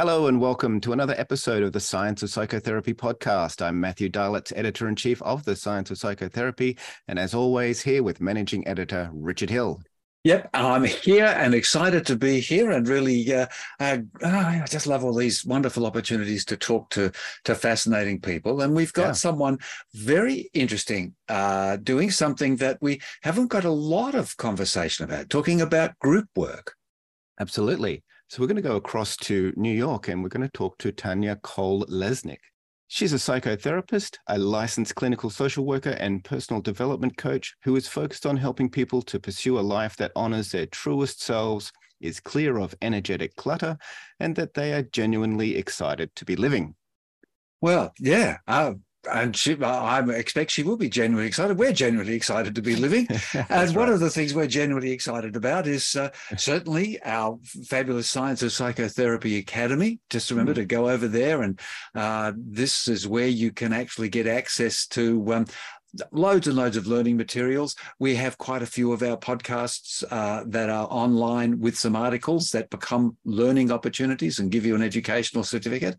Hello and welcome to another episode of the Science of Psychotherapy podcast. I'm Matthew Dahlitz, editor in chief of the Science of Psychotherapy, and as always, here with managing editor Richard Hill. Yep, I'm here and excited to be here, and really, uh, uh, I just love all these wonderful opportunities to talk to to fascinating people. And we've got yeah. someone very interesting uh, doing something that we haven't got a lot of conversation about, talking about group work. Absolutely. So we're going to go across to New York and we're going to talk to Tanya Cole Lesnick. She's a psychotherapist, a licensed clinical social worker, and personal development coach who is focused on helping people to pursue a life that honors their truest selves, is clear of energetic clutter, and that they are genuinely excited to be living. Well, yeah, uh, and she, I expect she will be genuinely excited. We're genuinely excited to be living. and one right. of the things we're genuinely excited about is uh, certainly our fabulous Science of Psychotherapy Academy. Just remember mm-hmm. to go over there, and uh, this is where you can actually get access to um, loads and loads of learning materials. We have quite a few of our podcasts uh, that are online with some articles that become learning opportunities and give you an educational certificate.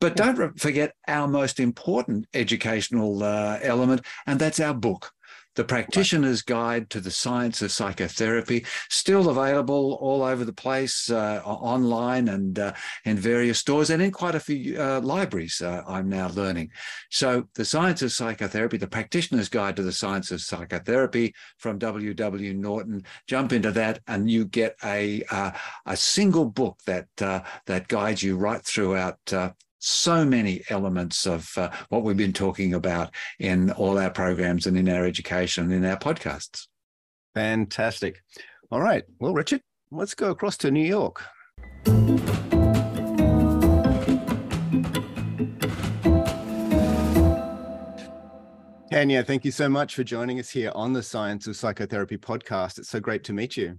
But don't forget our most important educational uh, element, and that's our book. The Practitioner's Guide to the Science of Psychotherapy, still available all over the place, uh, online and uh, in various stores and in quite a few uh, libraries, uh, I'm now learning. So, The Science of Psychotherapy, The Practitioner's Guide to the Science of Psychotherapy from W.W. Norton. Jump into that and you get a, uh, a single book that, uh, that guides you right throughout so many elements of uh, what we've been talking about in all our programs and in our education and in our podcasts. Fantastic. All right. Well, Richard, let's go across to New York. Tanya, thank you so much for joining us here on the Science of Psychotherapy podcast. It's so great to meet you.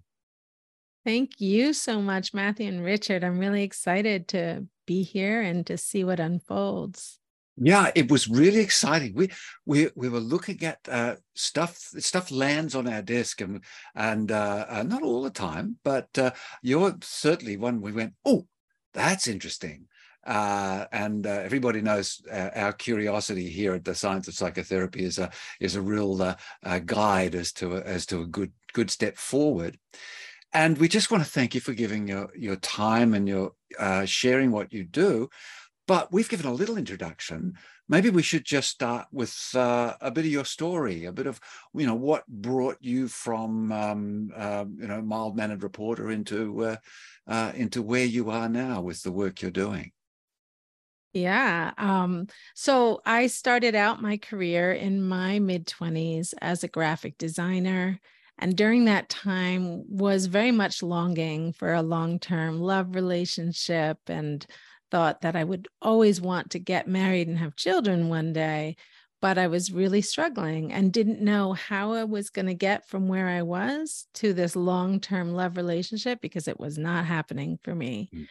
Thank you so much, Matthew and Richard. I'm really excited to be here and to see what unfolds. Yeah, it was really exciting. We we we were looking at uh, stuff. Stuff lands on our desk, and and uh, uh, not all the time, but uh, you're certainly one. We went, oh, that's interesting. Uh, and uh, everybody knows uh, our curiosity here at the Science of Psychotherapy is a is a real uh, uh, guide as to a, as to a good good step forward. And we just want to thank you for giving your, your time and your uh, sharing what you do. But we've given a little introduction. Maybe we should just start with uh, a bit of your story, a bit of you know what brought you from um, uh, you know mild mannered reporter into uh, uh, into where you are now with the work you're doing. Yeah. Um, so I started out my career in my mid 20s as a graphic designer and during that time was very much longing for a long-term love relationship and thought that I would always want to get married and have children one day but I was really struggling and didn't know how I was going to get from where I was to this long-term love relationship because it was not happening for me. Mm.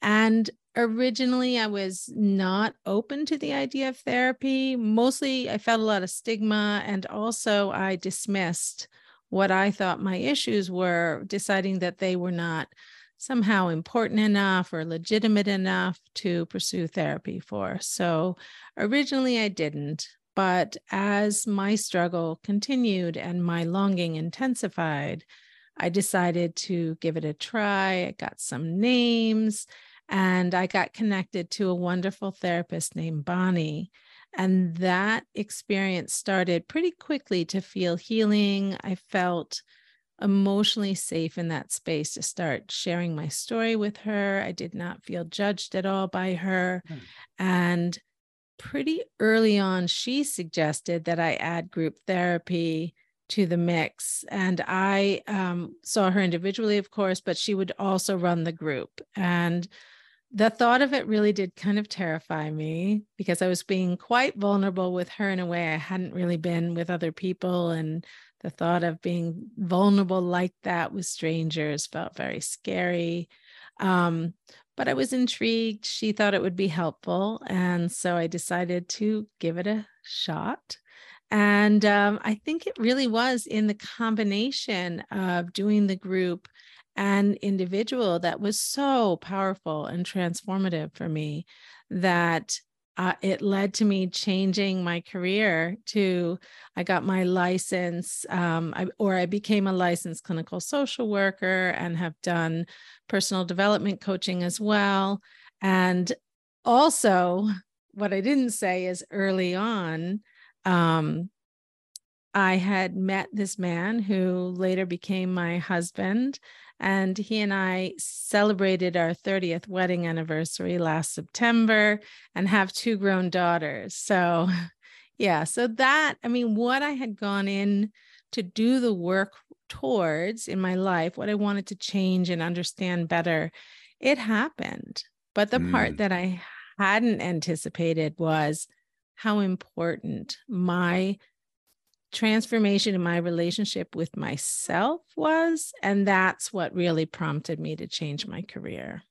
And originally I was not open to the idea of therapy. Mostly I felt a lot of stigma and also I dismissed what I thought my issues were, deciding that they were not somehow important enough or legitimate enough to pursue therapy for. So originally I didn't, but as my struggle continued and my longing intensified, I decided to give it a try. I got some names and I got connected to a wonderful therapist named Bonnie and that experience started pretty quickly to feel healing. I felt emotionally safe in that space to start sharing my story with her. I did not feel judged at all by her. Mm. And pretty early on, she suggested that I add group therapy to the mix. And I um, saw her individually, of course, but she would also run the group. And the thought of it really did kind of terrify me because I was being quite vulnerable with her in a way I hadn't really been with other people. And the thought of being vulnerable like that with strangers felt very scary. Um, but I was intrigued. She thought it would be helpful. And so I decided to give it a shot. And um, I think it really was in the combination of doing the group and individual that was so powerful and transformative for me that uh, it led to me changing my career to i got my license um, I, or i became a licensed clinical social worker and have done personal development coaching as well. And also what i didn't say is early on um, i had met this man who later became my husband and he and I celebrated our 30th wedding anniversary last September and have two grown daughters. So, yeah, so that, I mean, what I had gone in to do the work towards in my life, what I wanted to change and understand better, it happened. But the mm. part that I hadn't anticipated was how important my transformation in my relationship with myself was. And that's what really prompted me to change my career.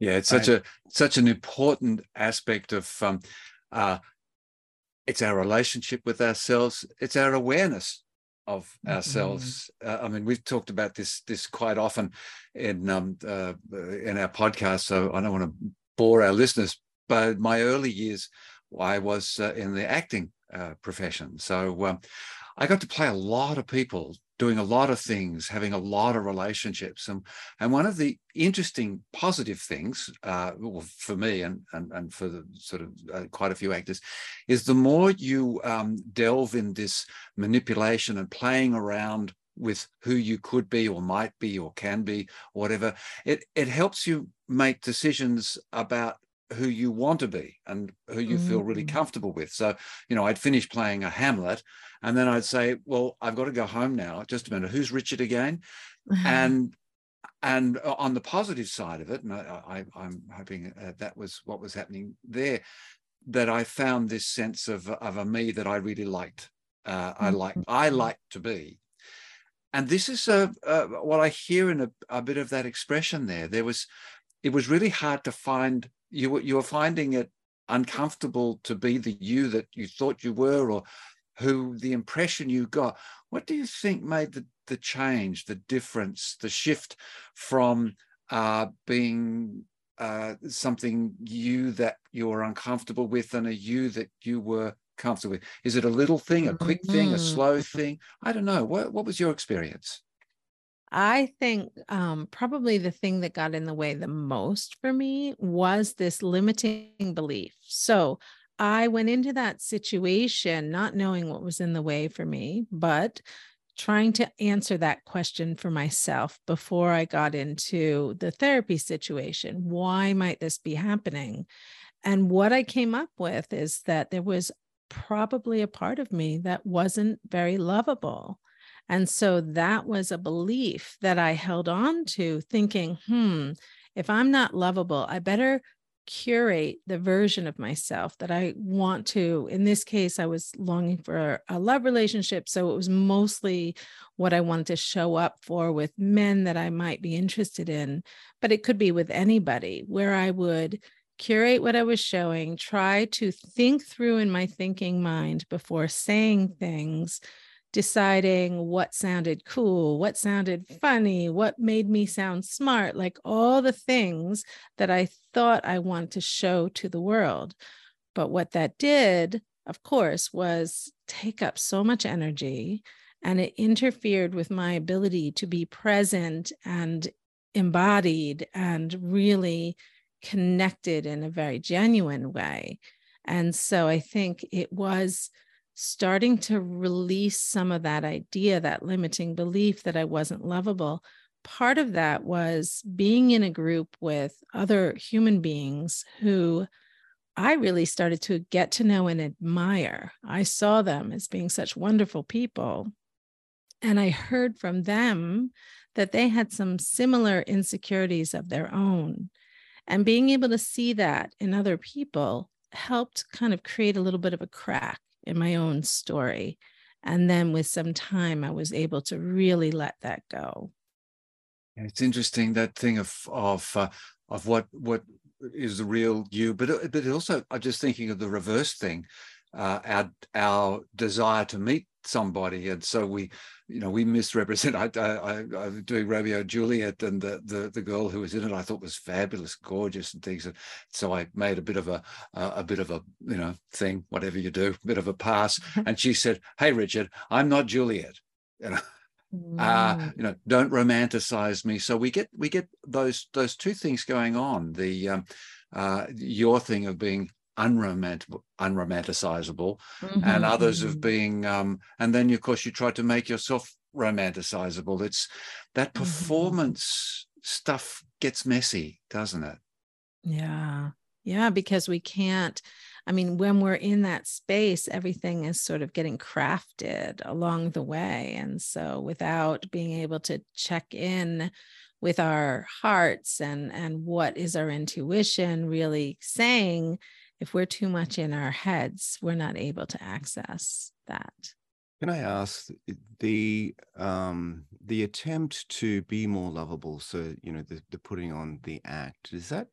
Yeah, it's such I, a such an important aspect of um, uh, it's our relationship with ourselves. It's our awareness of mm-hmm. ourselves. Uh, I mean, we've talked about this this quite often in um, uh, in our podcast, so I don't want to bore our listeners. But my early years, I was uh, in the acting uh, profession. So um, I got to play a lot of people, doing a lot of things, having a lot of relationships. And, and one of the interesting positive things uh, well, for me and, and, and for the sort of uh, quite a few actors is the more you um, delve in this manipulation and playing around with who you could be or might be or can be, whatever, it, it helps you make decisions about who you want to be and who you mm-hmm. feel really mm. comfortable with. So, you know, I'd finish playing a Hamlet and then I'd say, well, I've got to go home now. Just a minute, who's Richard again? and and on the positive side of it, and I, am hoping uh, that was what was happening there, that I found this sense of of a me that I really liked. Uh, I like I mm-hmm. like to be, and this is a, a, what I hear in a, a bit of that expression there. There was, it was really hard to find you you were finding it uncomfortable to be the you that you thought you were or who the impression you got. What do you think made the the change the difference the shift from uh, being uh, something you that you were uncomfortable with and a you that you were comfortable with? Is it a little thing a quick thing a mm-hmm. slow thing? I don't know. What, what was your experience I think um, probably the thing that got in the way the most for me was this limiting belief. So I went into that situation not knowing what was in the way for me, but trying to answer that question for myself before I got into the therapy situation. Why might this be happening? And what I came up with is that there was probably a part of me that wasn't very lovable. And so that was a belief that I held on to, thinking, hmm, if I'm not lovable, I better curate the version of myself that I want to. In this case, I was longing for a love relationship. So it was mostly what I wanted to show up for with men that I might be interested in, but it could be with anybody where I would curate what I was showing, try to think through in my thinking mind before saying things deciding what sounded cool, what sounded mm. funny, what made me sound smart, like all the things that I thought I wanted to show to the world. But what that did, of course, was take up so much energy and it interfered with my ability to be present and embodied and really connected in a very genuine way. And so I think it was starting to release some of that idea, that limiting belief that I wasn't lovable. Part of that was being in a group with other human beings who I really started to get to know and admire. I saw them as being such wonderful people. And I heard from them that they had some similar insecurities of their own. And being able to see that in other people helped kind of create a little bit of a crack in my own story. And then with some time, I was able to really let that go. It's interesting that thing of of uh, of what what is the real you, but but also I'm just thinking of the reverse thing, uh, our our desire to meet somebody and so we you know we misrepresent i i, I was doing romeo and juliet and the, the the girl who was in it i thought was fabulous gorgeous and things and so i made a bit of a a, a bit of a you know thing whatever you do a bit of a pass and she said hey richard i'm not juliet you know uh, mm. you know, don't romanticize me. So we get we get those those two things going on. The um, uh, your thing of being unromantic, unromanticizable, mm-hmm. and others of mm-hmm. being, um, and then of course you try to make yourself romanticizable. It's that mm-hmm. performance mm-hmm. stuff gets messy, doesn't it? Yeah, yeah, because we can't I mean, when we're in that space, everything is sort of getting crafted along the way. And so without being able to check in with our hearts and and what is our intuition really saying if we're too much in our heads we're not able to access that. Can i ask the um the attempt to be more lovable so you know the, the putting on the act is that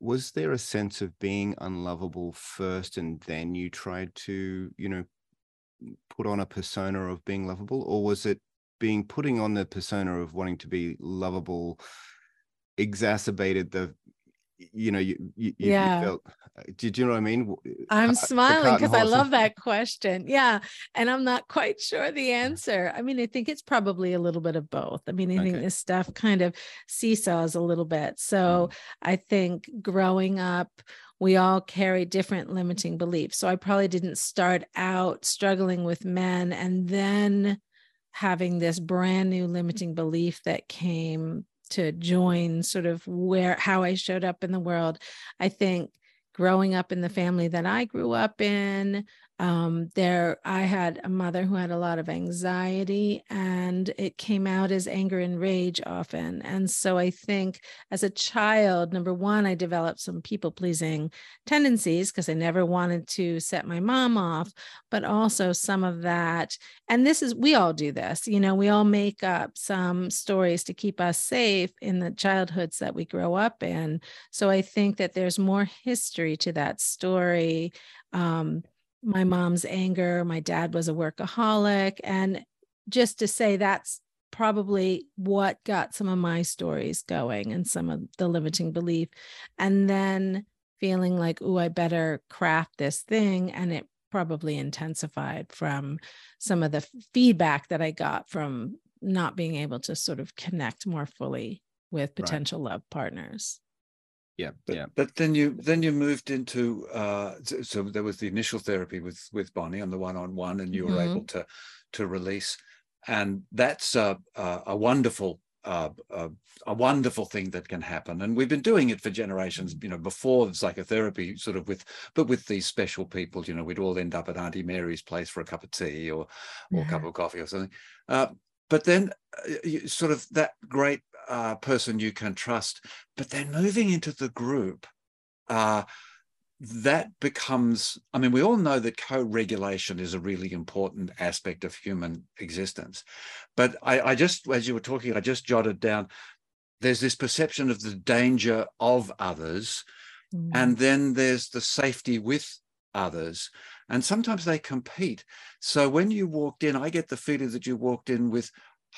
was there a sense of being unlovable first and then you tried to you know put on a persona of being lovable? Or was it being putting on the persona of wanting to be lovable exacerbated the you know you, you yeah you felt uh, did you know what i mean? I'm smiling because i love that question. Yeah and i'm not quite sure the answer. I mean i think it's probably a little bit of both. I mean i okay. think this stuff kind of seesaws a little bit. So mm. i think growing up we all carry different limiting beliefs. So i probably didn't start out struggling with men and then having this brand new limiting belief that came to join sort of where how I showed up in the world. I think growing up in the family that I grew up in, um, there i had a mother who had a lot of anxiety and it came out as anger and rage often and so i think as a child number one i developed some people pleasing tendencies because i never wanted to set my mom off but also some of that and this is we all do this you know we all make up some stories to keep us safe in the childhoods that we grow up in so i think that there's more history to that story um, my mom's anger. My dad was a workaholic. And just to say that's probably what got some of my stories going and some of the limiting belief. And then feeling like, oh, I better craft this thing. And it probably intensified from some of the feedback that I got from not being able to sort of connect more fully with potential right. love partners yeah but, yeah. but then you then you moved into uh so, so, there was the initial therapy with with bonnie on the one-on-one and you mm-hmm. were able to to release. And that's a a, a wonderful uh, a, a, wonderful thing that can happen. And we've been doing it for generations you know before psychotherapy sort of with but with these special people you know we'd all end up at auntie mary's place for a cup of tea or or a cup of coffee or something. Uh, but then uh, sort of that great uh, person you can trust. But then moving into the group, uh, that becomes, I mean, we all know that co regulation is a really important aspect of human existence. But I, I just, as you were talking, I just jotted down there's this perception of the danger of others. Mm. And then there's the safety with others. And sometimes they compete. So when you walked in, I get the feeling that you walked in with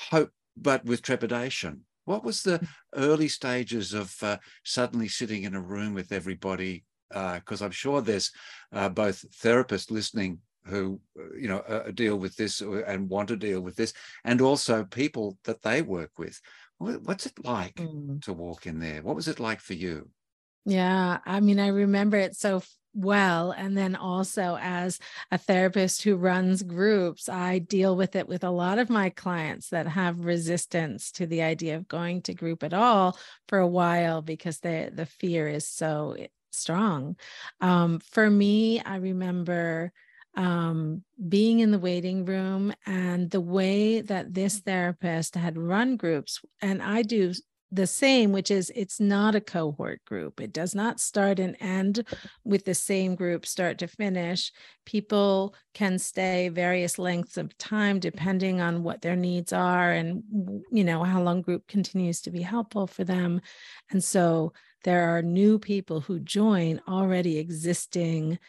hope, but with trepidation. What was the early stages of uh, suddenly sitting in a room with everybody? Because uh, I'm sure there's uh, both therapists listening who uh, you know uh, deal with this and want to deal with this, and also people that they work with. What's it like mm. to walk in there? What was it like for you? Yeah, I mean, I remember it so well. And then also, as a therapist who runs groups, I deal with it with a lot of my clients that have resistance to the idea of going to group at all for a while because the, the fear is so strong. Um, for me, I remember um, being in the waiting room and the way that this therapist had run groups, and I do the same, which is it's not a cohort group. It does not start and end with the same group, start to finish. People can stay various lengths of time depending on what their needs are and you know how long group continues to be helpful for them. And so there are new people who join already existing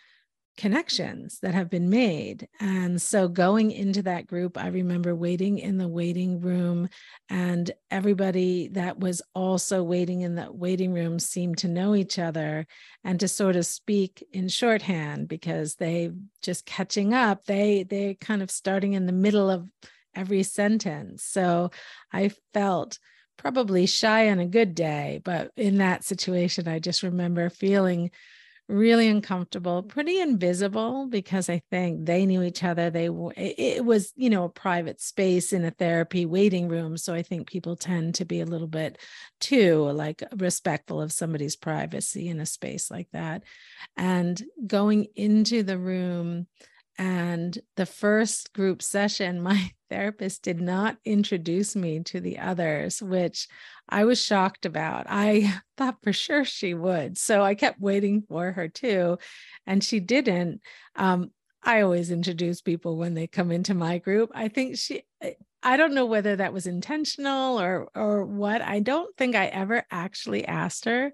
connections that have been made. And so going into that group, I remember waiting in the waiting room, and everybody that was also waiting in the waiting room seemed to know each other and to sort of speak in shorthand because they just catching up. They they kind of starting in the middle of every sentence. So I felt probably shy on a good day, but in that situation, I just remember feeling really uncomfortable, pretty invisible because I think they knew each other. They it was, you know, a private space in a therapy waiting room, so I think people tend to be a little bit too like respectful of somebody's privacy in a space like that. And going into the room and the first group session, my therapist did not introduce me to the others, which I was shocked about. I thought for sure she would. So I kept waiting for her too. And she didn't. Um, I always introduce people when they come into my group. I think she, I don't know whether that was intentional or or what. I don't think I ever actually asked her,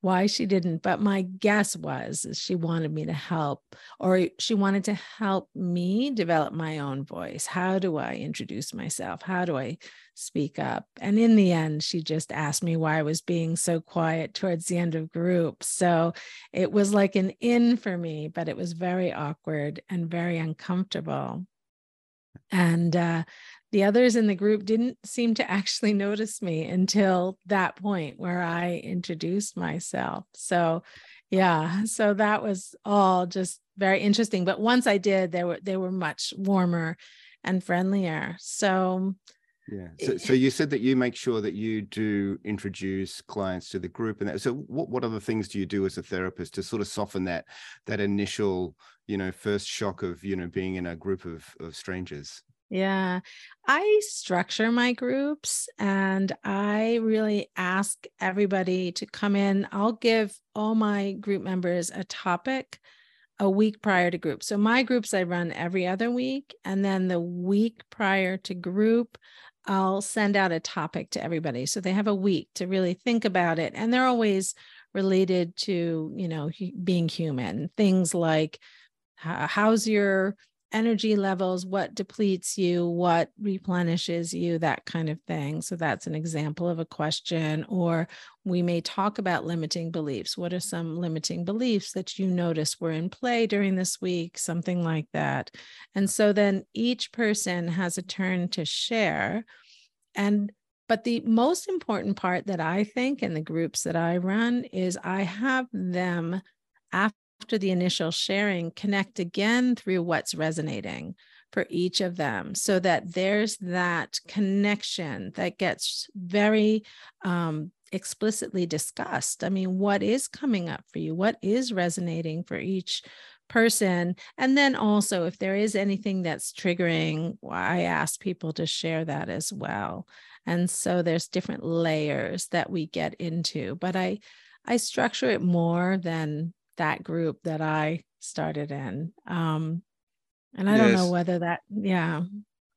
why she didn't, but my guess was she wanted me to help, or she wanted to help me develop my own voice. How do I introduce myself? How do I speak up? And in the end, she just asked me why I was being so quiet towards the end of group. So it was like an in for me, but it was very awkward and very uncomfortable. And uh, the others in the group didn't seem to actually notice me until that point where I introduced myself. So, yeah, so that was all just very interesting. But once I did, they were they were much warmer and friendlier. So, yeah. Eh, so, so eh. you said that you make sure that you do introduce clients to the group, and that. So, what what other things do you do as a therapist to sort of soften that that initial, you know, first shock of you know being in a group of of strangers? Yeah, I structure my groups and I really ask everybody to come in. I'll give all my group members a topic a week prior to group. So my groups I run every other week. And then the week prior to group, I'll send out a topic to everybody. So they have a week to really think about it. And they're always related to, you know, being human. Things like how's your energy levels, what depletes you, what replenishes you, that kind of thing. So that's an example of a question. Or we may talk about limiting beliefs. What are some limiting beliefs that you notice were in play during this week? Something like that. And so then each person has a turn to share. And but the most important part that I think in the groups that I run is I have them after after the initial sharing, connect again through what's resonating for each of them so that there's that connection that gets very um, explicitly discussed. I mean, what is coming up for you? What is resonating for each person? And then also, if there is anything that's triggering, I ask people to share that as well. And so there's different layers that we get into, but I I structure it more than that group that I started in. Um, and I yes. don't know whether that, yeah.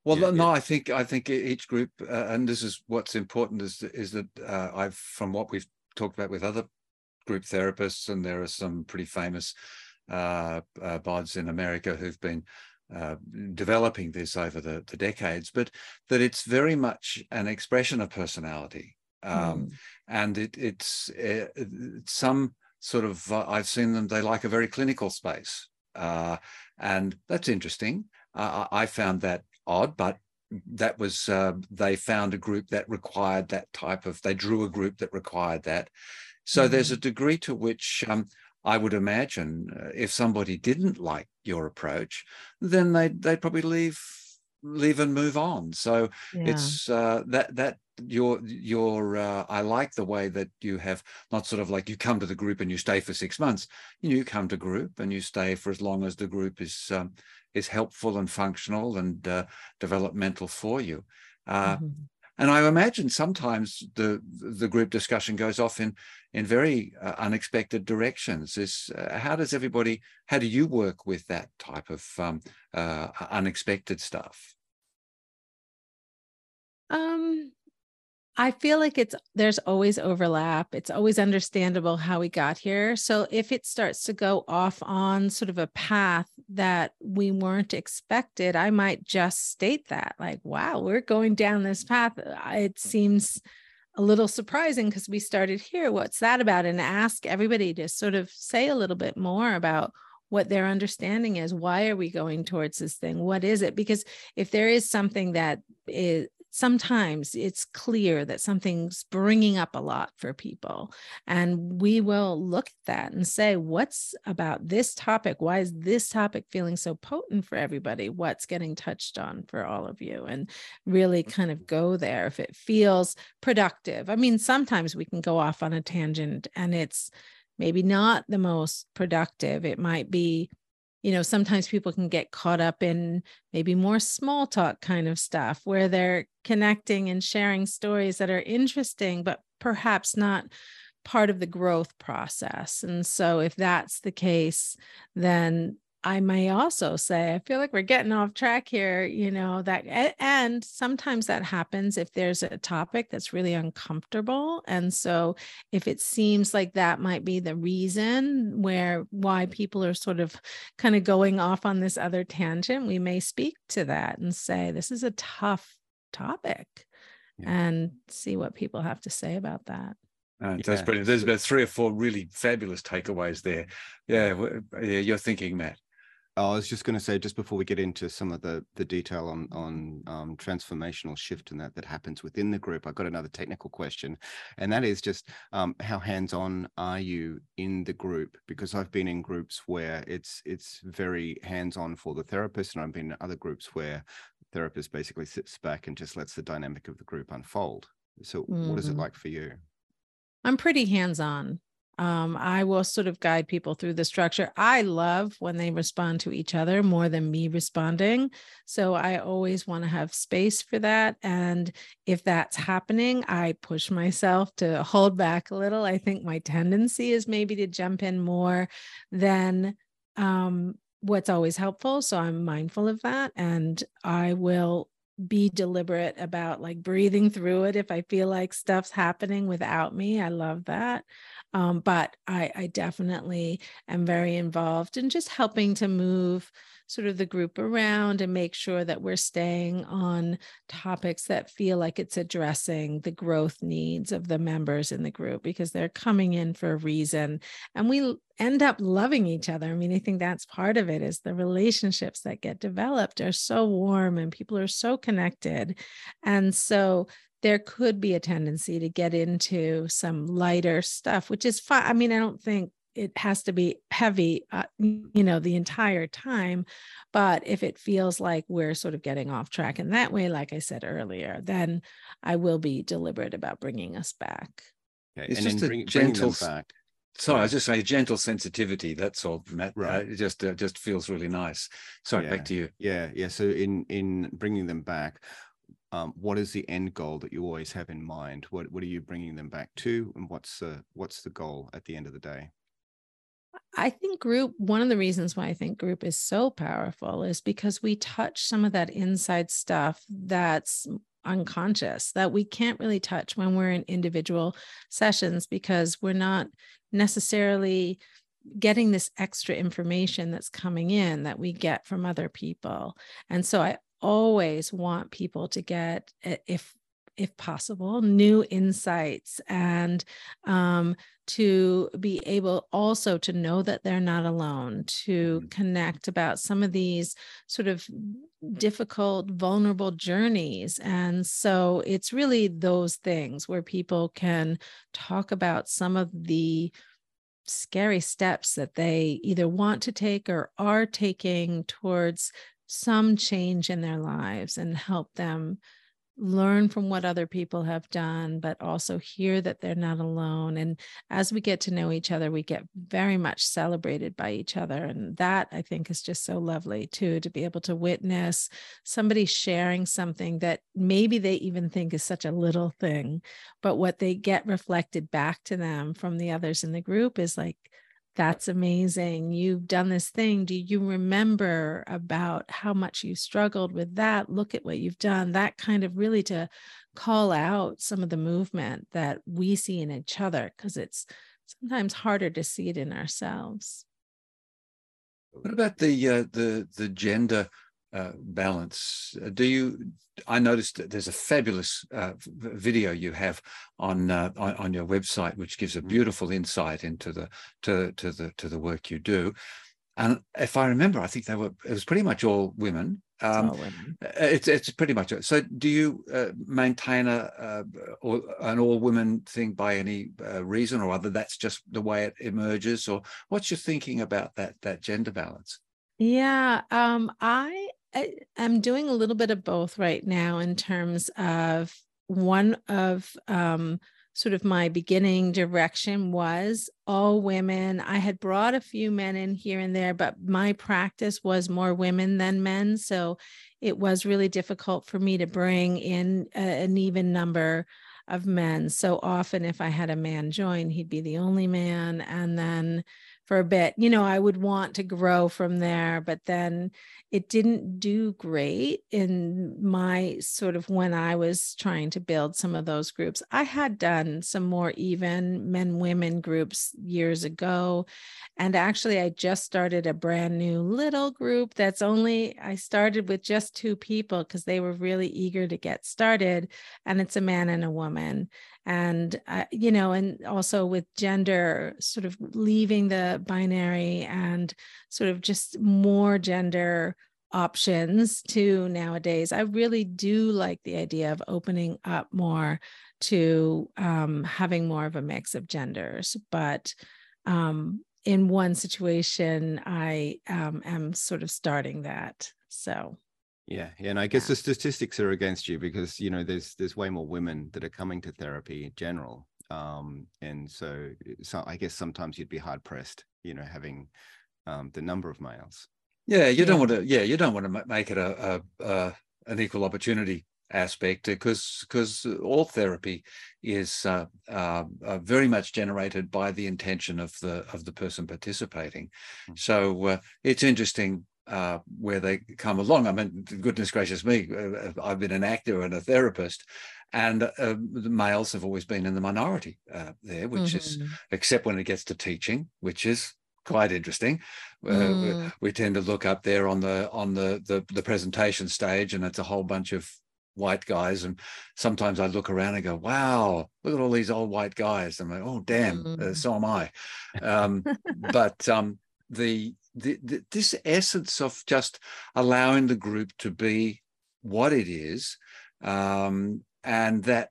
Well, yeah, no, yeah. I think I think each group, uh, and this is what's important is is that uh, I've from what we've talked about with other group therapists, and there are some pretty famous uh, uh, bods in America who've been uh, developing this over the, the decades, but that it's very much an expression of personality. Um, mm. And it, it's uh, some sort of uh, I've seen them. They like a very clinical space, uh, and that's interesting. Uh, I found that odd, but that was uh, they found a group that required that type of. They drew a group that required that. So mm-hmm. there's a degree to which um, I would imagine uh, if somebody didn't like your approach, then they they'd probably leave leave and move on. So yeah. it's uh, that that your your uh, I like the way that you have not sort of like you come to the group and you stay for six months. You come to group and you stay for as long as the group is um, is helpful and functional and uh, developmental for you. Uh, mm-hmm. And I imagine sometimes the the group discussion goes off in in very uh, unexpected directions. Is uh, how does everybody? How do you work with that type of um, uh, unexpected stuff? Um, I feel like it's there's always overlap. It's always understandable how we got here. So if it starts to go off on sort of a path that we weren't expected, I might just state that like, wow, we're going down this path. It seems a little surprising because we started here. What's that about? And ask everybody to sort of say a little bit more about what their understanding is. Why are we going towards this thing? What is it? Because if there is something that is sometimes it's clear that something's bringing up a lot for people. And we will look at that and say, what's about this topic? Why is this topic feeling so potent for everybody? What's getting touched on for all of you? And really mm-hmm. kind of go there if it feels productive. I mean, sometimes we can go off on a tangent and it's maybe not the most productive. It might be you know, sometimes people can get caught up in maybe more small talk kind of stuff where they're connecting and sharing stories that are interesting, but perhaps not part of the growth process. And so, if that's the case, then I may also say, I feel like we're getting off track here, you know, that, and sometimes that happens if there's a topic that's really uncomfortable. And so if it seems like that might be the reason where why people are sort of kind of going off on this other tangent, we may speak to that and say, this is a tough topic yeah. and see what people have to say about that. Uh, yeah. That's brilliant. There's about three or four really fabulous takeaways there. Yeah, yeah, you're thinking, Matt. I was just going to say, just before we get into some of the the detail on on um, transformational shift and that that happens within the group, I've got another technical question, and that is just um, how hands on are you in the group? Because I've been in groups where it's it's very hands on for the therapist, and I've been in other groups where the therapist basically sits back and just lets the dynamic of the group unfold. So, mm-hmm. what is it mm-hmm. like for you? I'm pretty hands on. Um, I will sort of guide people through the structure. I love when they respond to each other more than me responding. So I always want to have space for that. And if that's happening, I push myself to hold back a little. I think my tendency is maybe to jump in more than um, what's always helpful. So I'm mindful of that. And I will be deliberate about like breathing through it if I feel like stuff's happening without me. I love that. Um, but I, I definitely am very involved in just helping to move sort of the group around and make sure that we're staying on topics that feel like it's addressing the growth needs of the members in the group because they're coming in for a reason and we end up loving each other. I mean, I think that's part of it is the relationships that get developed are so warm and people are so connected. And so there could be a tendency to get into some lighter stuff, which is fine. I mean, I don't think it has to be heavy, uh, you know, the entire time. But if it feels like we're sort of getting off track in that way, like I said earlier, then I will be deliberate about bringing us back. Okay. It's and just a bring, gentle. Back. Sorry, I was just saying gentle sensitivity. That's all, Matt. Uh, right. Uh, it just uh, just feels really nice. Sorry, yeah. back to you. Yeah, yeah. So in in bringing them back, um, what is the end goal that you always have in mind? What what are you bringing them back to, and what's the what's the goal at the end of the day? I think group, one of the reasons why I think group is so powerful is because we touch some of that inside stuff that's unconscious that we can't really touch when we're in individual sessions because we're not necessarily getting this extra information that's coming in that we get from other people. And so I always want people to get if if possible new insights and um, to be able also to know that they're not alone to mm-hmm. connect about some of these sort of difficult vulnerable journeys and so it's really those things where people can talk about some of the scary steps that they either want to take or are taking towards some change in their lives and help them learn from what other people have done, but also hear that they're not alone. And as we get to know each other, we get very much celebrated by each other. And that I think is just so lovely too, to be able to witness somebody sharing something that maybe they even think is such a little thing, but what they get reflected back to them from the others in the group is like, that's amazing. You've done this thing. Do you remember about how much you struggled with that? Look at what you've done. That kind of really to call out some of the movement that we see in each other because it's sometimes harder to see it in ourselves. What about the uh, the the gender uh, balance? Uh, do you? I noticed that there's a fabulous uh, video you have on, uh, on, on your website, which gives a mm. beautiful insight into the to to the to the work you do. And if I remember, I think they were it was pretty much all women. Um, all women. Uh, it's it's pretty much it. So, do you uh, maintain a, an all women thing by any uh, reason or other? That's just the way it emerges, or what's your thinking about that that gender balance? Yeah, um, I, I am doing a little bit of both right now in terms of one of um, sort of my beginning direction was all women. I had brought a few men in here and there, but my practice was more women than men. So it was really difficult for me to bring in a, an even number of men. So often, if I had a man join, he'd be the only man. And then for a bit. You know, I would want to grow from there, but then it didn't do great in my sort of when I was trying to build some of those groups. I had done some more even men women groups years ago. And actually, I just started a brand new little group that's only, I started with just two people because they were really eager to get started. And it's a man and a woman and uh, you know and also with gender sort of leaving the binary and sort of just more gender options to nowadays. I really do like the idea of opening up more to um, having more of a mix of genders but um, in one situation i um, am sort of starting that so yeah, yeah, and I guess yeah. the statistics are against you because you know there's there's way more women that are coming to therapy in general, um, and so so I guess sometimes you'd be hard pressed, you know, having um, the number of males. Yeah, you yeah. don't want to. Yeah, you don't want to make it a, a, a an equal opportunity aspect because because all therapy is uh, uh, uh, very much generated by the intention of the of the person participating. Mm-hmm. So uh, it's interesting uh, where they come along. I mean, goodness gracious me, uh, I've been an actor and a therapist, and uh, the males have always been in the minority uh, there, which mm-hmm. is, except when it gets to teaching, which is quite interesting. Uh, mm. We, we, tend to look up there on the on the, the the presentation stage, and it's a whole bunch of white guys and sometimes i look around and go wow look at all these old white guys i'm like oh damn uh, mm. uh, so am i um, but um, the the, the, this essence of just allowing the group to be what it is, um, and that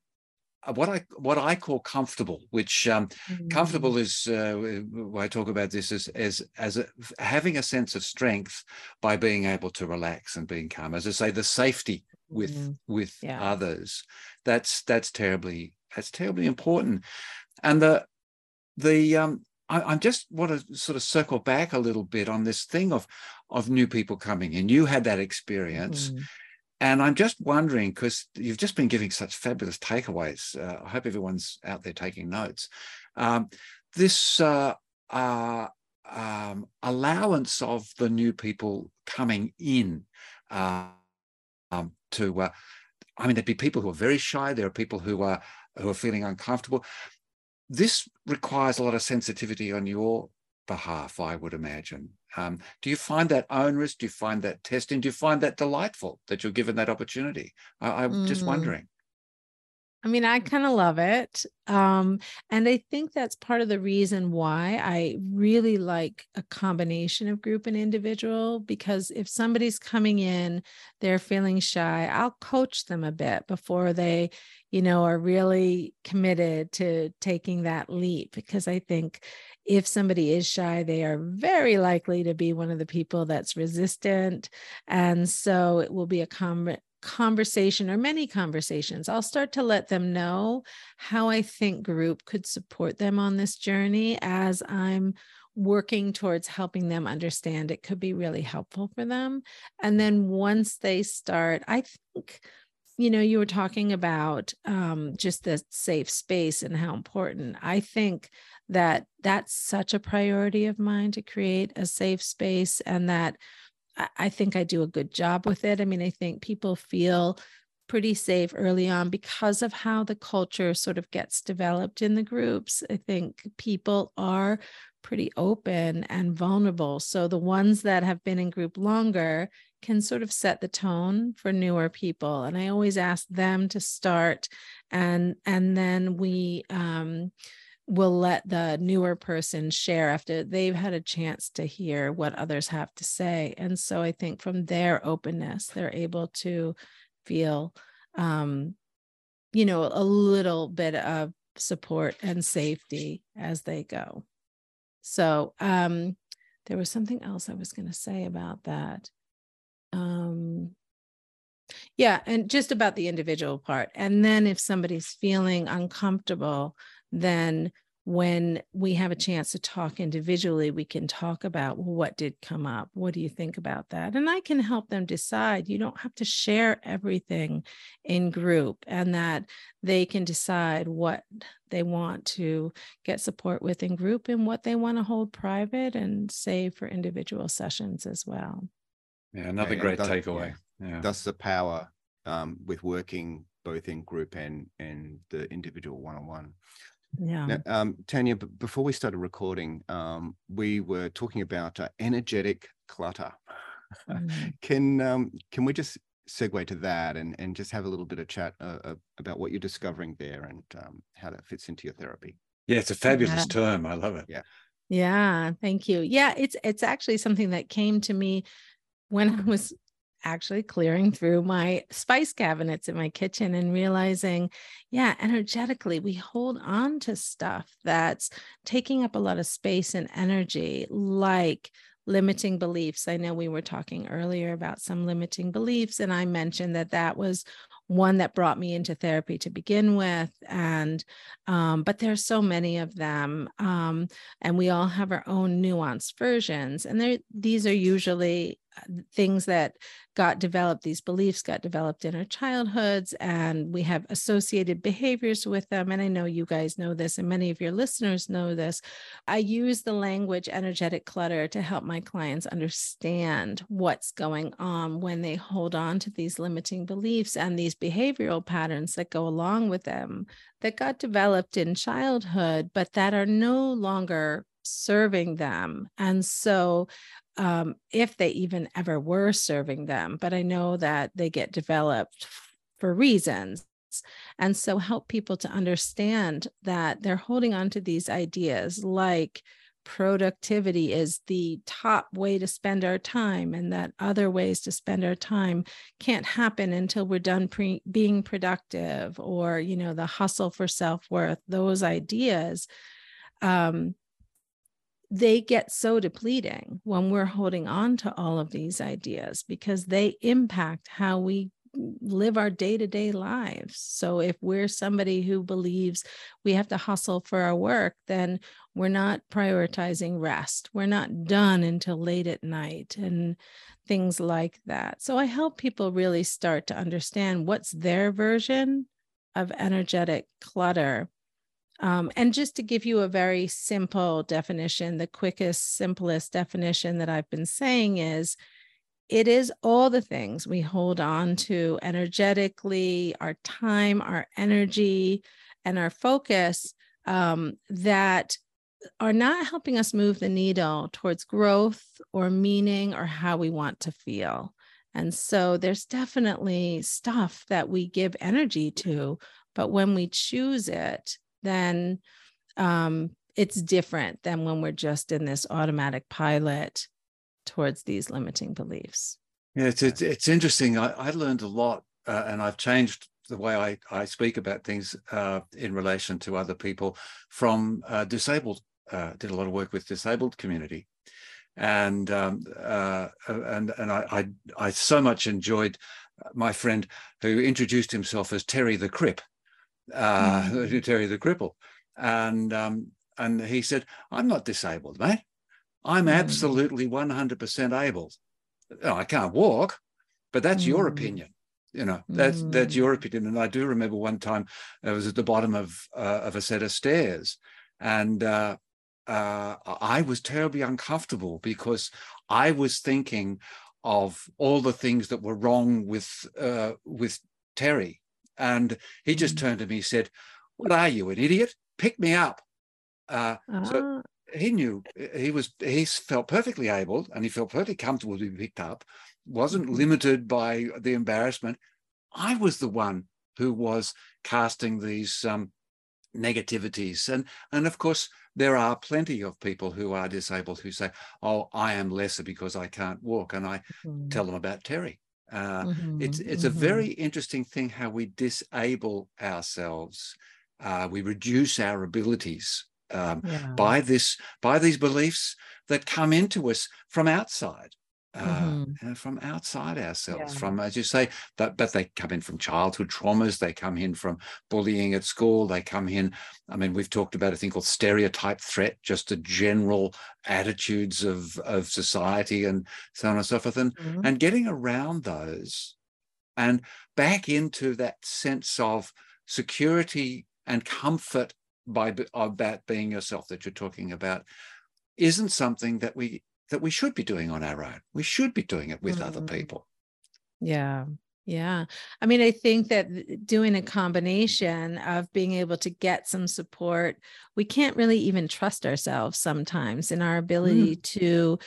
uh, what I what I call comfortable, which um, mm. comfortable is uh, I talk about this as as as a, having a sense of strength by being able to relax and being calm. As I say, the safety with mm. with yeah. others that's that's terribly that's terribly important, and the the um I, I just want to sort of circle back a little bit on this thing of of new people coming in. You had that experience. Mm. And I'm just wondering, because you've just been giving such fabulous takeaways. Uh, I hope everyone's out there taking notes. Um, this uh, uh, um, allowance of the new people coming in uh, um, to, uh, I mean, there'd be people who are very shy. There are people who are who are feeling uncomfortable this requires a lot of sensitivity on your behalf, I would imagine. Um, do you find that onerous? Do you find that testing? Do you find that delightful that you're given that opportunity? I, am mm. just wondering. I mean, I kind of love it. Um, and I think that's part of the reason why I really like a combination of group and individual, because if somebody's coming in, they're feeling shy, I'll coach them a bit before they, you know, are really committed to taking that leap. Because I think if somebody is shy, they are very likely to be one of the people that's resistant. And so it will be a com- conversation or many conversations, I'll start to let them know how I think group could support them on this journey as I'm working towards helping them understand it could be really helpful for them. And then once they start, I think you know you were talking about um, just the safe space and how important i think that that's such a priority of mine to create a safe space and that I think I do a good job with it. I mean, I think people feel pretty safe early on because of how the culture sort of gets developed in the groups. I think people are pretty open and vulnerable. So the ones that have been in group longer can sort of set the tone for newer people. And I always ask them to start and and then we um will let the newer person share after they've had a chance to hear what others have to say. And so I think from their openness, they're able to feel, um, you know, a little bit of support and safety as they go. So um, there was something else I was going to say about that. Um, yeah, and just about the individual part. And then if somebody's feeling uncomfortable, then when we have a chance to talk individually, we can talk about well, what did come up? What do you think about that? And I can help them decide. You don't have to share everything in group, and that they can decide what they want to get support with in group and what they want to hold private and save for individual sessions as well. Yeah, another yeah, great takeaway. Yeah. That's the power um, with working both in group and and the individual one on one. Yeah. Now, um, Tanya, b- before we started recording, um, we were talking about uh, energetic clutter. Mm. can um, can we just segue to that and and just have a little bit of chat uh, uh, about what you're discovering there and um, how that fits into your therapy? Yeah, it's a fabulous yeah. term. I love it. Yeah. Yeah, thank you. Yeah, it's it's actually something that came to me when I was actually clearing through my spice cabinets in my kitchen and realizing, yeah, energetically, we hold on to stuff that's taking up a lot of space and energy, like limiting beliefs. I know we were talking earlier about some limiting beliefs, and I mentioned that that was one that brought me into therapy to begin with and um, but there's so many of them um, and we all have our own nuanced versions and these are usually things that got developed, these beliefs got developed in our childhoods, and we have associated behaviors with them. And I know you guys know this, and many of your listeners know this. I use the language energetic clutter to help my clients understand what's going on when they hold on to these limiting beliefs and these behavioral patterns that go along with them that got developed in childhood, but that are no longer serving them. And so um, if they even ever were serving them. But I know that they get developed for reasons. And so help people to understand that they're holding on to these ideas like productivity is the top way to spend our time and that other ways to spend our time can't happen until we're done pre- being productive or you know the hustle for self-worth those ideas um, they get so depleting when we're holding on to all of these ideas because they impact how we live our day-to-day lives. So if we're somebody who believes we have to hustle for our work then we're not prioritizing rest. We're not done until late at night and things like that. So i help people really start to understand what's their version of energetic clutter um, and just to give you a very simple definition, the quickest, simplest definition that I've been saying is it is all the things we hold on to energetically, our time, our energy, and our focus um, that are not helping us move the needle towards growth or meaning or how we want to feel. And so there's definitely stuff that we give energy to, but when we choose it, then um, it's different than when we're just in this automatic pilot towards these limiting beliefs. Yeah, it's it's, it's interesting. I, I learned a lot, uh, and I've changed the way I, I speak about things uh, in relation to other people from uh, disabled. Uh, did a lot of work with disabled community, and um, uh, and and I, I I so much enjoyed my friend who introduced himself as Terry the Crip uh, mm. Terry the cripple, and um, and he said, "I'm not disabled, mate. I'm mm. absolutely 100% able. Oh, I can't walk, but that's mm. your opinion." You know, that's that's your mm. opinion. And I do remember one time I was at the bottom of uh, of a set of stairs, and uh, uh, I was terribly uncomfortable because I was thinking of all the things that were wrong with uh, with Terry, and he just mm. turned to me and said, "What are you, an idiot? Pick me up." Uh, So ah. he knew he was he felt perfectly able and he felt perfectly comfortable to be picked up. wasn't mm-hmm. limited by the embarrassment. I was the one who was casting these um, negativities, and and of course there are plenty of people who are disabled who say, "Oh, I am lesser because I can't walk," and I mm-hmm. tell them about Terry. Uh, mm-hmm, it's it's mm-hmm. a very interesting thing how we disable ourselves, uh, we reduce our abilities um, yeah. by this by these beliefs that come into us from outside mm-hmm. uh, from outside ourselves, yeah. from, as you say, but, but they come in from childhood traumas, they come in from bullying at school, they come in. I mean, we've talked about a thing called stereotype threat, just the general attitudes of, of society and so on and so forth. And, mm-hmm. and getting around those and back into that sense of security and comfort by about being yourself that you're talking about isn't something that we that we should be doing on our own. We should be doing it with mm-hmm. other people. Yeah. Yeah. I mean, I think that doing a combination of being able to get some support, we can't really even trust ourselves sometimes in our ability mm. to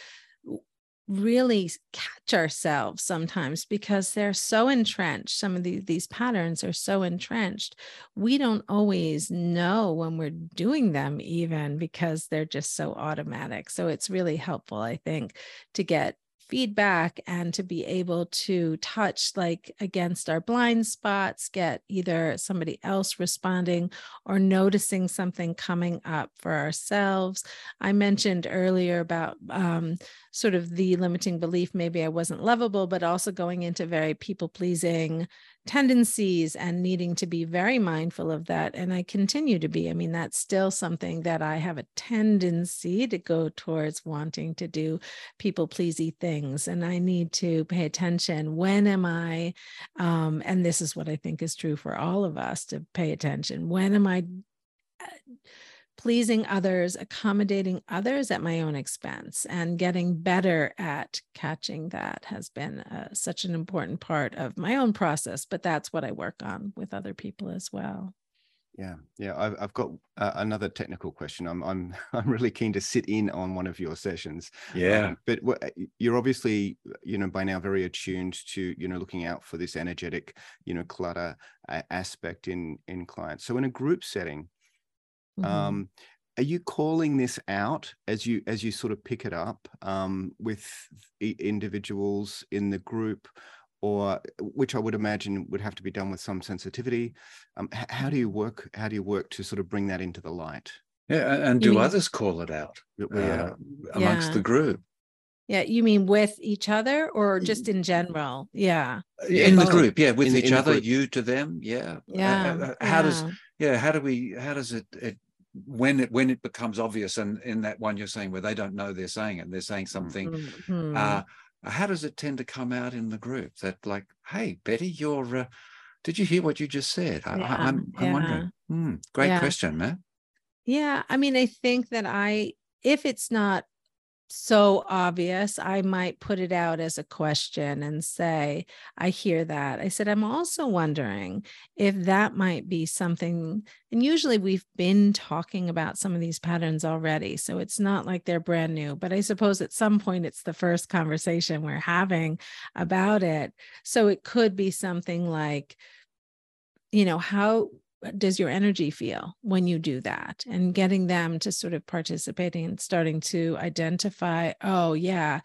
really catch ourselves sometimes because they're so entrenched some of these these patterns are so entrenched we don't always know when we're doing them even because they're just so automatic. So it's really helpful i think to get feedback and to be able to touch like against our blind spots, get either somebody else responding or noticing something coming up for ourselves. I mentioned earlier about um, sort of the limiting belief maybe I wasn't lovable, but also going into very people pleasing tendencies and needing to be very mindful of that. And I continue to be. I mean, that's still something that I have a tendency to go towards wanting to do people pleasy things. And I need to pay attention. When am I, um, and this is what I think is true for all of us to pay attention. When am I? Uh, pleasing others, accommodating others at my own expense, and getting better at catching that has been uh, such an important part of my own process. But that's what I work on with other people as well. Yeah, yeah. I've, I've got uh, another technical question. I'm I'm I'm really keen to sit in on one of your sessions. Yeah, um, but you're obviously you know by now very attuned to you know looking out for this energetic you know clutter aspect in in clients. So in a group setting, Mm-hmm. Um, are you calling this out as you as you sort of pick it up um, with individuals in the group, or which I would imagine would have to be done with some sensitivity? Um, how do you work? How do you work to sort of bring that into the light? Yeah, and do mean, others call it out uh, amongst yeah. the group? Yeah, you mean with each other or just in general? Yeah. In the group, yeah, with in, each in other, you to them, yeah. Yeah. Uh, uh, how yeah. does yeah, how do we how does it, it when it when it becomes obvious and in that one you're saying where they don't know they're saying it they're saying something mm-hmm. uh, how does it tend to come out in the group that like hey betty you're uh, did you hear what you just said I, am I'm, I'm yeah. wondering hmm, great yeah. question man yeah i mean i think that i if it's not so obvious, I might put it out as a question and say, I hear that. I said, I'm also wondering if that might be something. And usually we've been talking about some of these patterns already. So it's not like they're brand new, but I suppose at some point it's the first conversation we're having about it. So it could be something like, you know, how does your energy feel when you do that? And getting them to sort of participating and starting to identify oh yeah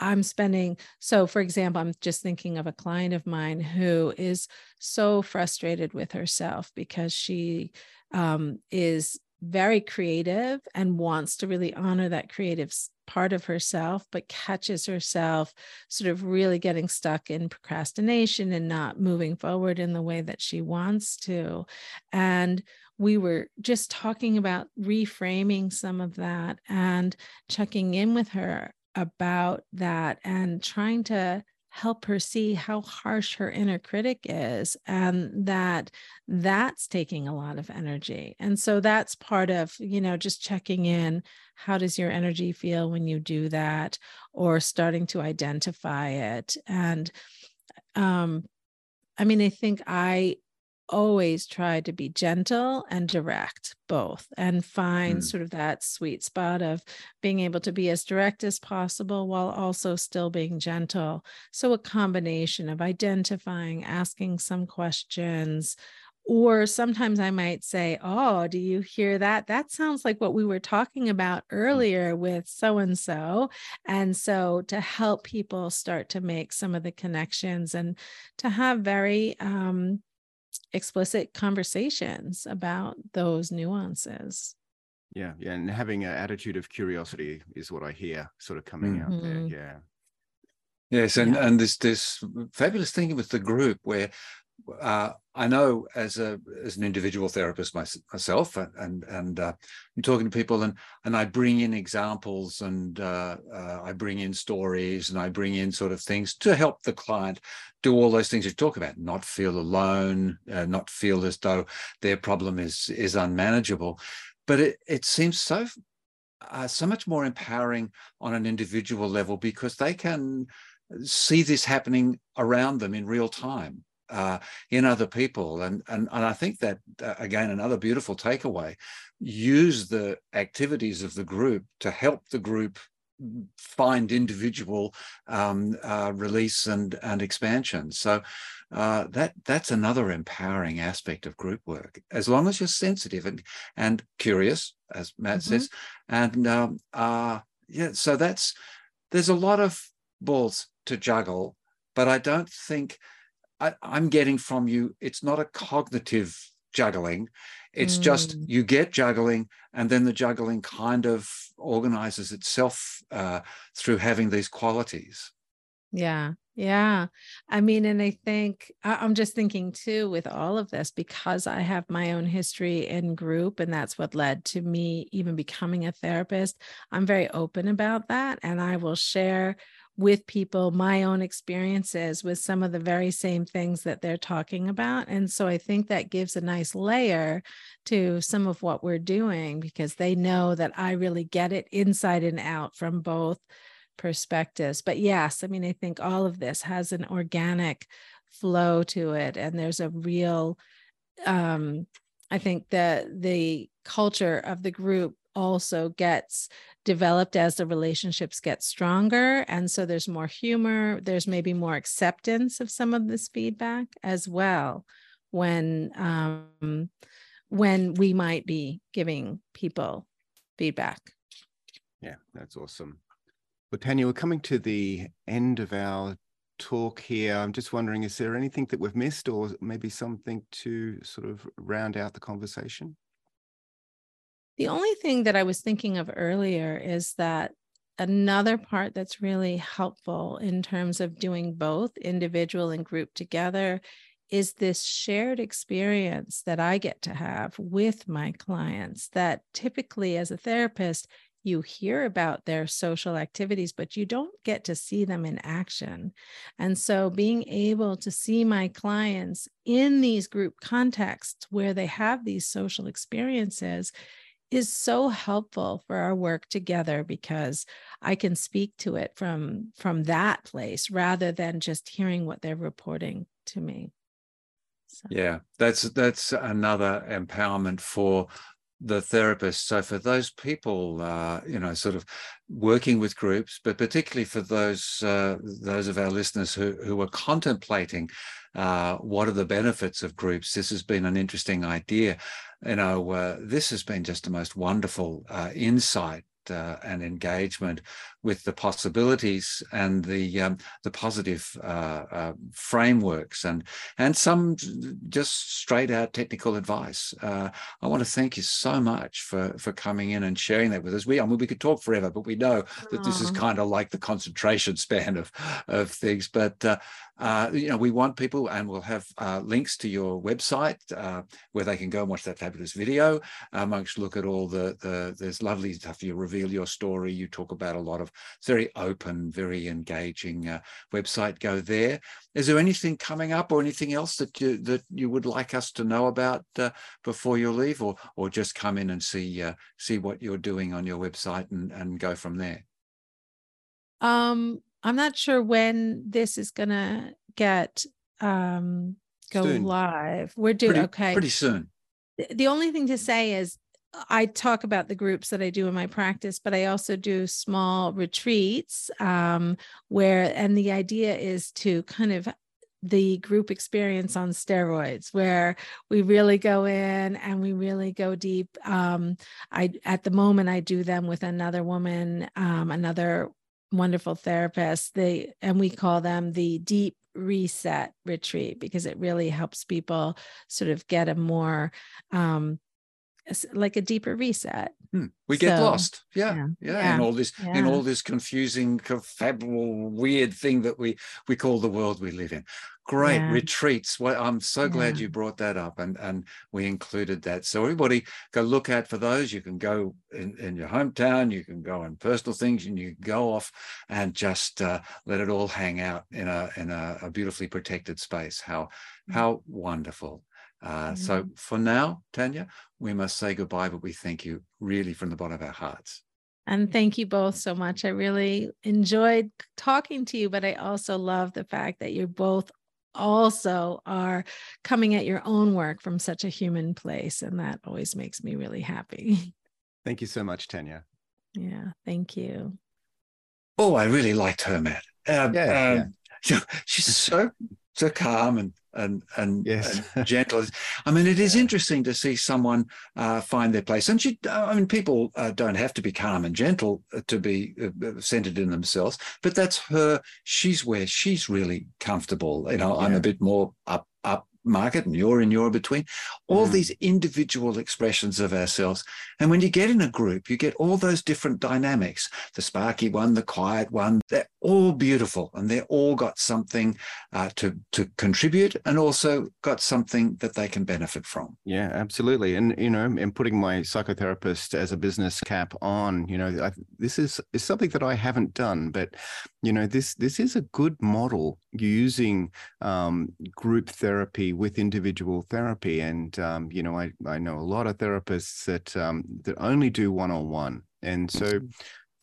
i'm spending so for example i'm just thinking of a client of mine who is so frustrated with herself because she um, is very creative and wants to really honor that creative part of herself, but catches herself sort of really getting stuck in procrastination and not moving forward in the way that she wants to. And we were just talking about reframing some of that and checking in with her about that and trying to help her see how harsh her inner critic is and that that's taking a lot of energy. And so that's part of you know just checking in how does your energy feel when you do that? or starting to identify it. And um i mean i think i always try to be gentle and direct both and find mm. sort of that sweet spot of being able to be as direct as possible while also still being gentle so a combination of identifying asking some questions or sometimes I might say, Oh, do you hear that? That sounds like what we were talking about mm. earlier with so and so. And so to help people start to make some of the connections and to have very um, explicit conversations about those nuances. Yeah, yeah, and having an attitude of curiosity is what I hear sort of coming mm-hmm. out there. Mm-hmm. Yeah. Yes, and yeah. and this this fabulous thing with the group where uh, I know as a as an individual therapist myself, and and uh, I'm talking to people, and and I bring in examples, and uh, uh, I bring in stories, and I bring in sort of things to help the client do all those things you talk about, not feel alone, uh, not feel as though their problem is is unmanageable. But it it seems so uh, so much more empowering on an individual level because they can see this happening around them in real time uh, in other people. And, and, and I think that, uh, again, another beautiful takeaway use the activities of the group to help the group find individual um, uh, release and, and expansion. So uh, that that's another empowering aspect of group work. As long as you're sensitive and and curious, as Matt mm-hmm. says, and um, uh, yeah, so that's there's a lot of balls to juggle, but I don't think I, I'm getting from you, it's not a cognitive juggling. It's mm. just you get juggling, and then the juggling kind of organizes itself uh, through having these qualities. Yeah. Yeah. I mean, and I think I'm just thinking too with all of this because I have my own history in group, and that's what led to me even becoming a therapist. I'm very open about that. And I will share with people my own experiences with some of the very same things that they're talking about. And so I think that gives a nice layer to some of what we're doing because they know that I really get it inside and out from both perspectives. But yes, I mean, I think all of this has an organic flow to it, and there's a real, um, I think that the culture of the group also gets developed as the relationships get stronger. And so there's more humor there's maybe more acceptance of some of this feedback as well when um, when we might be giving people feedback. Yeah that's awesome. Well tanya we're coming to the end of our talk here. I'm just wondering is there anything that we've missed or maybe something to sort of round out the conversation the only thing that I was thinking of earlier is that another part that's really helpful in terms of doing both individual and group together is this shared experience that I get to have with my clients that typically as a therapist you hear about their social activities, but you don't get to see them in action. And so, being able to see my clients in these group contexts where they have these social experiences is so helpful for our work together because I can speak to it from from that place rather than just hearing what they're reporting to me. So. Yeah, that's that's another empowerment for the therapist. So for those people, uh, you know, sort of working with groups, but particularly for those uh, those of our listeners who who are contemplating uh, what are the benefits of groups, this has been an interesting idea you know, uh, this has been just the most wonderful uh, insight uh, and engagement with the possibilities and the um, the positive uh, uh, frameworks and and some just straight out technical advice. Uh, I want to thank you so much for for coming in and sharing that with us. We I mean we could talk forever, but we know that this is kind of like the concentration span of of things. But uh, uh, you know, we want people, and we'll have uh, links to your website uh, where they can go and watch that fabulous video, amongst look at all the the there's lovely stuff You reveal your story. You talk about a lot of very open, very engaging uh, website. Go there. Is there anything coming up or anything else that you that you would like us to know about uh, before you leave, or or just come in and see uh, see what you're doing on your website and and go from there? Um, I'm not sure when this is gonna get um go soon. live. We're doing pretty, okay. Pretty soon. The only thing to say is I talk about the groups that I do in my practice, but I also do small retreats um, where, and the idea is to kind of the group experience on steroids where we really go in and we really go deep um, i at the moment i do them with another woman um, another wonderful therapist. They and we call them the deep reset retreat because it really helps people sort of get a more um, like a deeper reset. Hmm. We get so, lost. Yeah, yeah. Yeah. yeah. In all this, yeah. in all this confusing, confabulable, weird thing that we we call the world we live in. Great retreats. Well, I'm so glad you brought that up and, and we included that. So everybody go look out for those. You can go in, in your hometown, you can go on personal things, and you can go off and just uh, let it all hang out in a in a, a beautifully protected space. How mm-hmm. how wonderful. Uh, so for now, Tanya, we must say goodbye, but we thank you really from the bottom of our hearts. And thank you both so much. I really enjoyed talking to you, but I also love the fact that you both also are coming at your own work from such a human place. And that always makes me really happy. Thank you so much, Tanya. Yeah, thank you. Oh, I really liked her, Matt. Um, yeah, um, yeah. she's so so calm and and and, yes. and gentle. I mean, it is yeah. interesting to see someone uh, find their place. And she, I mean, people uh, don't have to be calm and gentle uh, to be uh, uh, centered in themselves, but that's her. She's where she's really comfortable. You know, yeah. I'm a bit more up up market and you're in your between all mm. these individual expressions of ourselves and when you get in a group you get all those different dynamics the sparky one the quiet one they're all beautiful and they're all got something uh, to to contribute and also got something that they can benefit from. Yeah absolutely. And you know and putting my psychotherapist as a business cap on you know I, this is is something that i haven't done but you know this this is a good model using um, group therapy with individual therapy. And um, you know I, I know a lot of therapists that um, that only do one-on-one and so mm-hmm.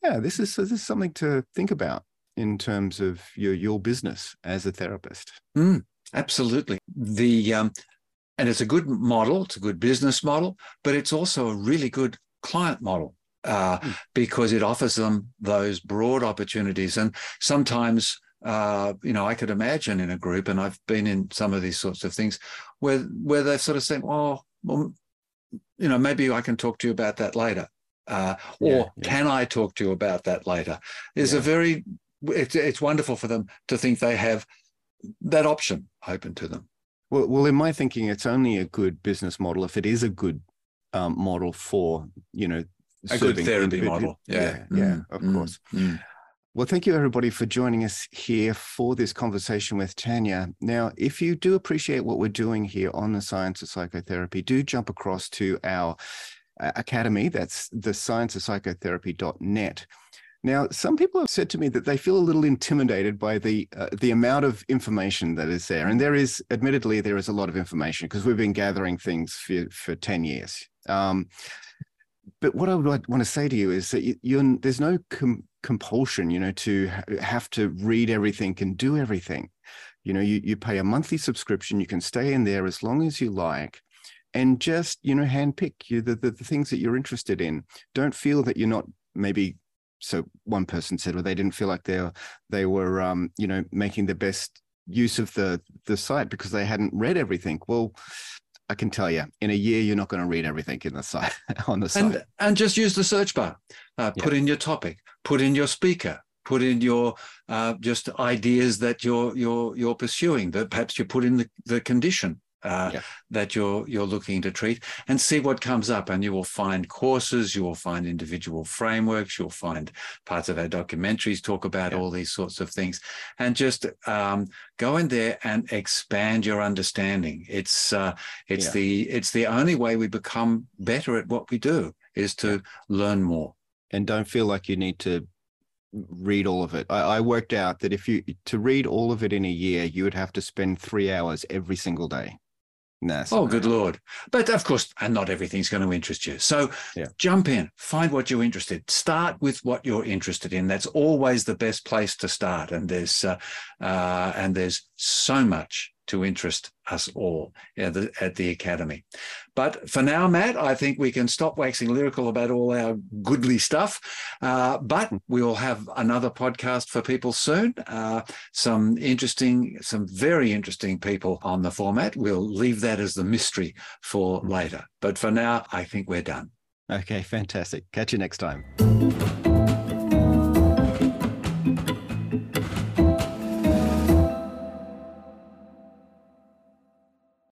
yeah this is this is something to think about in terms of your your business as a therapist mm, absolutely the um, and it's a good model it's a good business model but it's also a really good client model uh, mm. because it offers them those broad opportunities. And sometimes, uh, you know, I could imagine in a group, and I've been in some of these sorts of things where where they've sort of said, "Well, well you know, maybe I can talk to you about that later," uh, or yeah, yeah. "Can I talk to you about that later?" Is yeah. a very it's it's wonderful for them to think they have that option open to them. Well, well, in my thinking, it's only a good business model if it is a good um, model for you know a good therapy model. Yeah, yeah, yeah mm, of mm, course. Mm. Well, thank you everybody for joining us here for this conversation with Tanya. Now, if you do appreciate what we're doing here on the Science of Psychotherapy, do jump across to our uh, academy. That's the scienceofpsychotherapy.net. Now, some people have said to me that they feel a little intimidated by the uh, the amount of information that is there, and there is, admittedly, there is a lot of information because we've been gathering things for for ten years. Um, but what I would want to say to you is that you, there's no com- compulsion, you know, to have to read everything and do everything. You know, you, you pay a monthly subscription, you can stay in there as long as you like and just, you know, handpick you the, the, the things that you're interested in. Don't feel that you're not maybe so one person said well they didn't feel like they were they were um, you know making the best use of the the site because they hadn't read everything well I can tell you, in a year, you're not going to read everything in the site on the site. And, and just use the search bar. Uh, put in your topic. Put in your speaker. Put in your uh, just ideas that you're you're you're pursuing. That perhaps you put in the, the condition uh, yeah. that you're you're looking to treat and see what comes up and you will find courses you will find individual frameworks you'll find parts of our documentaries talk about yeah. all these sorts of things and just um, go in there and expand your understanding it's uh, it's yeah. the it's the only way we become better at what we do is to learn more and don't feel like you need to read all of it. I, I, worked out that if you to read all of it in a year, you would have to spend three hours every single day. Oh, good lord! But of course, and not everything's going to interest you. So yeah. jump in, find what you're interested. Start with what you're interested in. That's always the best place to start. And there's uh, uh, and there's so much to interest us all at the, at the Academy. But for now, Matt, I think we can stop waxing lyrical about all our goodly stuff. Uh, but we will have another podcast for people soon. Uh, some interesting, some very interesting people on the format. We'll leave that as the mystery for later. But for now, I think we're done. Okay, fantastic. Catch you next time.